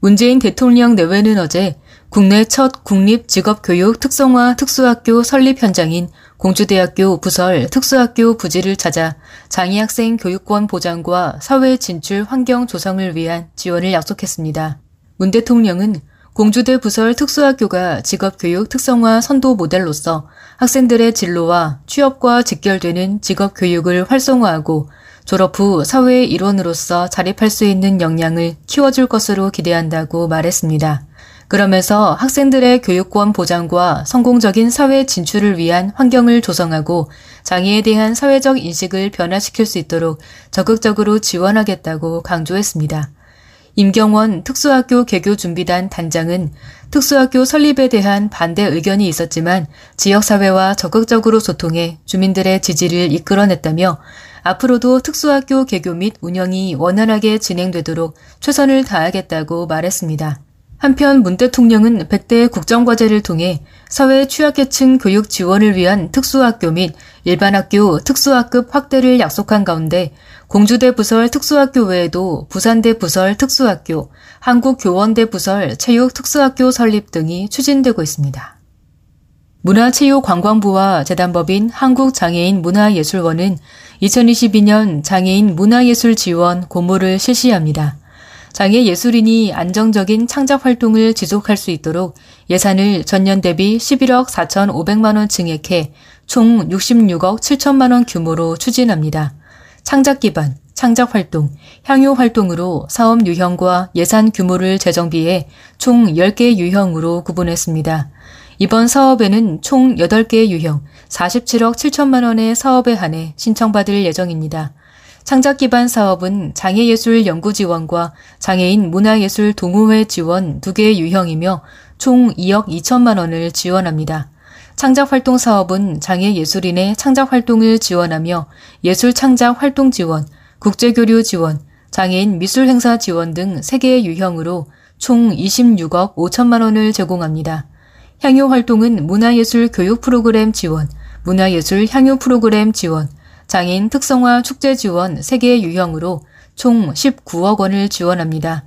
문재인 대통령 내외는 어제 국내 첫 국립 직업교육 특성화 특수학교 설립 현장인 공주대학교 부설 특수학교 부지를 찾아 장애학생 교육권 보장과 사회 진출 환경 조성을 위한 지원을 약속했습니다. 문 대통령은 공주대 부설 특수학교가 직업교육 특성화 선도 모델로서 학생들의 진로와 취업과 직결되는 직업교육을 활성화하고 졸업 후 사회의 일원으로서 자립할 수 있는 역량을 키워줄 것으로 기대한다고 말했습니다. 그러면서 학생들의 교육권 보장과 성공적인 사회 진출을 위한 환경을 조성하고 장애에 대한 사회적 인식을 변화시킬 수 있도록 적극적으로 지원하겠다고 강조했습니다. 임경원 특수학교 개교 준비단 단장은 특수학교 설립에 대한 반대 의견이 있었지만 지역사회와 적극적으로 소통해 주민들의 지지를 이끌어냈다며 앞으로도 특수학교 개교 및 운영이 원활하게 진행되도록 최선을 다하겠다고 말했습니다. 한편 문 대통령은 100대 국정과제를 통해 사회 취약계층 교육 지원을 위한 특수학교 및 일반학교 특수학급 확대를 약속한 가운데 공주대 부설 특수학교 외에도 부산대 부설 특수학교, 한국교원대 부설 체육 특수학교 설립 등이 추진되고 있습니다. 문화체육관광부와 재단법인 한국장애인 문화예술원은 2022년 장애인 문화예술 지원 고무를 실시합니다. 장애 예술인이 안정적인 창작 활동을 지속할 수 있도록 예산을 전년 대비 11억 4,500만 원 증액해 총 66억 7천만 원 규모로 추진합니다. 창작 기반, 창작 활동, 향유 활동으로 사업 유형과 예산 규모를 재정비해 총 10개 유형으로 구분했습니다. 이번 사업에는 총 8개 유형 47억 7천만 원의 사업에 한해 신청받을 예정입니다. 창작 기반 사업은 장애예술 연구 지원과 장애인 문화예술 동호회 지원 두 개의 유형이며 총 2억 2천만 원을 지원합니다. 창작 활동 사업은 장애 예술인의 창작 활동을 지원하며 예술 창작 활동 지원, 국제교류 지원, 장애인 미술 행사 지원 등 3개의 유형으로 총 26억 5천만 원을 제공합니다. 향유 활동은 문화예술 교육 프로그램 지원, 문화예술 향유 프로그램 지원, 장애인 특성화 축제 지원 3개 유형으로 총 19억 원을 지원합니다.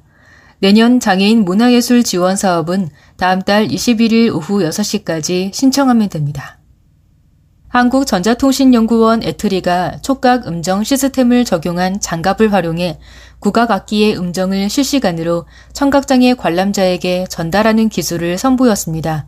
내년 장애인 문화예술 지원 사업은 다음 달 21일 오후 6시까지 신청하면 됩니다. 한국전자통신연구원 에트리가 촉각 음정 시스템을 적용한 장갑을 활용해 국악악기의 음정을 실시간으로 청각장애 관람자에게 전달하는 기술을 선보였습니다.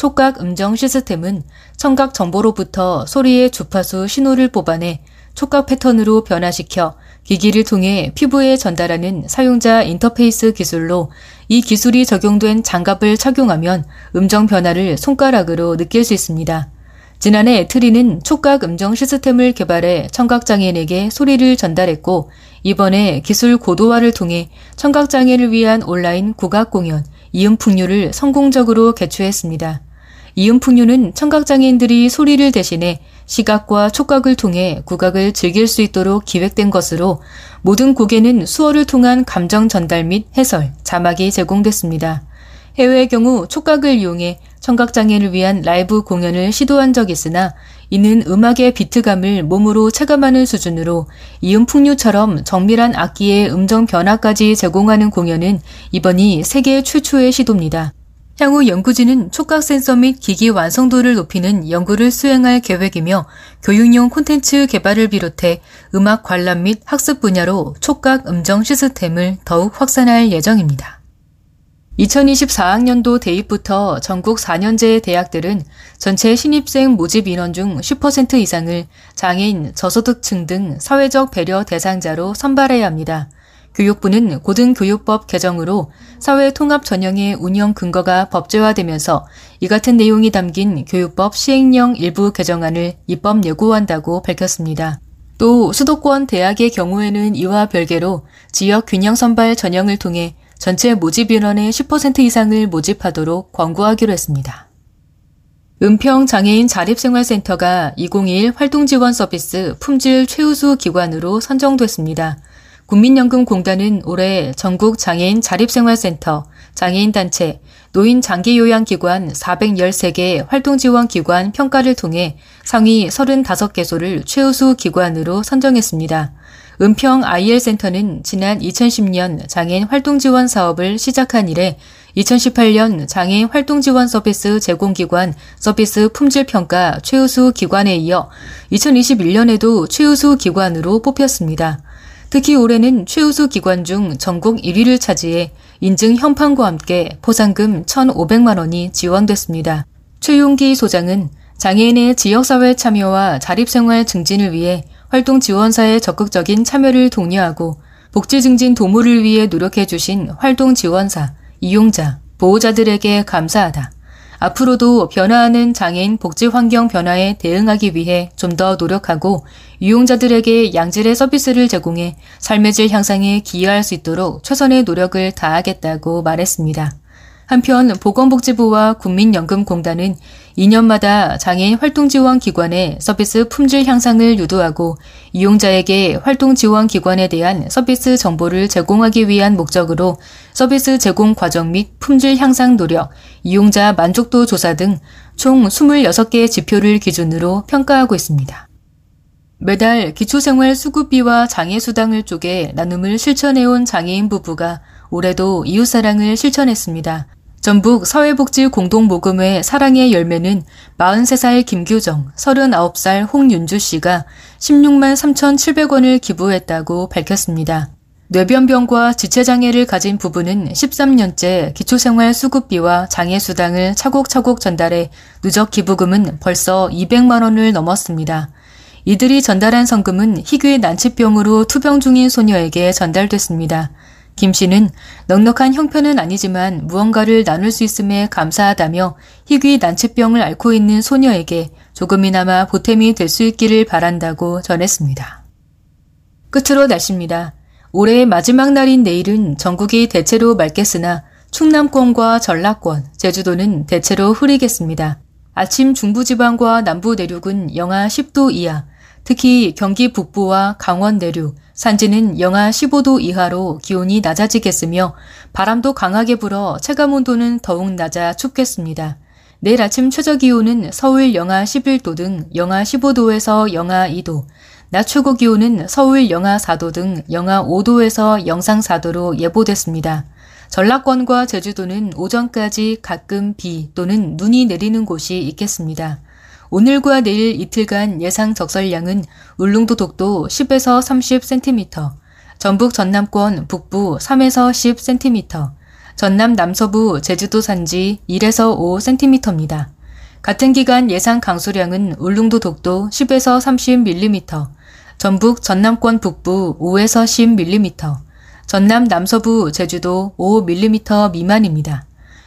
촉각 음정 시스템은 청각 정보로부터 소리의 주파수 신호를 뽑아내 촉각 패턴으로 변화시켜 기기를 통해 피부에 전달하는 사용자 인터페이스 기술로 이 기술이 적용된 장갑을 착용하면 음정 변화를 손가락으로 느낄 수 있습니다. 지난해 트리는 촉각 음정 시스템을 개발해 청각장애인에게 소리를 전달했고 이번에 기술 고도화를 통해 청각장애를 위한 온라인 국악 공연 이음풍류를 성공적으로 개최했습니다. 이음풍류는 청각장애인들이 소리를 대신해 시각과 촉각을 통해 국악을 즐길 수 있도록 기획된 것으로 모든 곡에는 수어를 통한 감정 전달 및 해설, 자막이 제공됐습니다. 해외의 경우 촉각을 이용해 청각장애를 위한 라이브 공연을 시도한 적이 있으나 이는 음악의 비트감을 몸으로 체감하는 수준으로 이음풍류처럼 정밀한 악기의 음정 변화까지 제공하는 공연은 이번이 세계 최초의 시도입니다. 향후 연구진은 촉각 센서 및 기기 완성도를 높이는 연구를 수행할 계획이며 교육용 콘텐츠 개발을 비롯해 음악 관람 및 학습 분야로 촉각 음정 시스템을 더욱 확산할 예정입니다. 2024학년도 대입부터 전국 4년제 대학들은 전체 신입생 모집 인원 중 10% 이상을 장애인, 저소득층 등 사회적 배려 대상자로 선발해야 합니다. 교육부는 고등교육법 개정으로 사회 통합 전형의 운영 근거가 법제화되면서 이 같은 내용이 담긴 교육법 시행령 일부 개정안을 입법 예고한다고 밝혔습니다. 또 수도권 대학의 경우에는 이와 별개로 지역 균형 선발 전형을 통해 전체 모집 인원의 10% 이상을 모집하도록 권고하기로 했습니다. 은평 장애인 자립생활센터가 2021 활동 지원 서비스 품질 최우수 기관으로 선정됐습니다. 국민연금공단은 올해 전국 장애인 자립생활센터, 장애인단체, 노인 장기요양기관 413개 활동지원기관 평가를 통해 상위 35개소를 최우수 기관으로 선정했습니다. 은평 IL센터는 지난 2010년 장애인 활동지원 사업을 시작한 이래 2018년 장애인 활동지원 서비스 제공기관 서비스 품질평가 최우수 기관에 이어 2021년에도 최우수 기관으로 뽑혔습니다. 특히 올해는 최우수 기관 중 전국 1위를 차지해 인증 현판과 함께 포상금 1,500만 원이 지원됐습니다. 최용기 소장은 장애인의 지역사회 참여와 자립생활 증진을 위해 활동 지원사의 적극적인 참여를 독려하고 복지 증진 도모를 위해 노력해 주신 활동 지원사, 이용자, 보호자들에게 감사하다. 앞으로도 변화하는 장애인 복지 환경 변화에 대응하기 위해 좀 더 노력하고 이용자들에게 양질의 서비스를 제공해 삶의 질 향상에 기여할 수 있도록 최선의 노력을 다하겠다고 말했습니다. 한편 보건복지부와 국민연금공단은 2년마다 장애인 활동지원기관의 서비스 품질 향상을 유도하고 이용자에게 활동지원기관에 대한 서비스 정보를 제공하기 위한 목적으로 서비스 제공 과정 및 품질 향상 노력, 이용자 만족도 조사 등 총 26개의 지표를 기준으로 평가하고 있습니다. 매달 기초생활 수급비와 장애수당을 쪼개 나눔을 실천해온 장애인 부부가 올해도 이웃사랑을 실천했습니다. 전북 사회복지 공동모금회 사랑의 열매는 43살 김규정, 39살 홍윤주 씨가 16만 3,700원을 기부했다고 밝혔습니다. 뇌변병과 지체장애를 가진 부부는 13년째 기초생활 수급비와 장애수당을 차곡차곡 전달해 누적 기부금은 벌써 200만 원을 넘었습니다. 이들이 전달한 성금은 희귀 난치병으로 투병 중인 소녀에게 전달됐습니다. 김 씨는 넉넉한 형편은 아니지만 무언가를 나눌 수 있음에 감사하다며 희귀 난치병을 앓고 있는 소녀에게 조금이나마 보탬이 될 수 있기를 바란다고 전했습니다. 끝으로 날씨입니다. 올해의 마지막 날인 내일은 전국이 대체로 맑겠으나 충남권과 전라권, 제주도는 대체로 흐리겠습니다. 아침 중부지방과 남부 내륙은 영하 10도 이하, 특히 경기 북부와 강원 내륙, 산지는 영하 15도 이하로 기온이 낮아지겠으며 바람도 강하게 불어 체감 온도는 더욱 낮아 춥겠습니다. 내일 아침 최저 기온은 서울 영하 11도 등 영하 15도에서 영하 2도, 낮 최고 기온은 서울 영하 4도 등 영하 5도에서 영상 4도로 예보됐습니다. 전라권과 제주도는 오전까지 가끔 비 또는 눈이 내리는 곳이 있겠습니다. 오늘과 내일 이틀간 예상 적설량은 울릉도 독도 10에서 30cm, 전북 전남권 북부 3에서 10cm, 전남 남서부 제주도 산지 1에서 5cm입니다. 같은 기간 예상 강수량은 울릉도 독도 10에서 30mm, 전북 전남권 북부 5에서 10mm, 전남 남서부 제주도 5mm 미만입니다.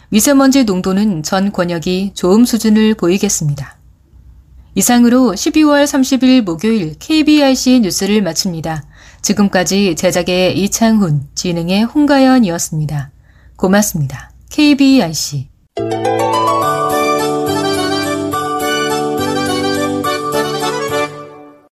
미세먼지 농도는 전 권역이 좋음 수준을 보이겠습니다. 이상으로 12월 30일 목요일 KBRC 뉴스를 마칩니다. 지금까지 제작의 이창훈, 진행의 홍가연이었습니다. 고맙습니다. KBRC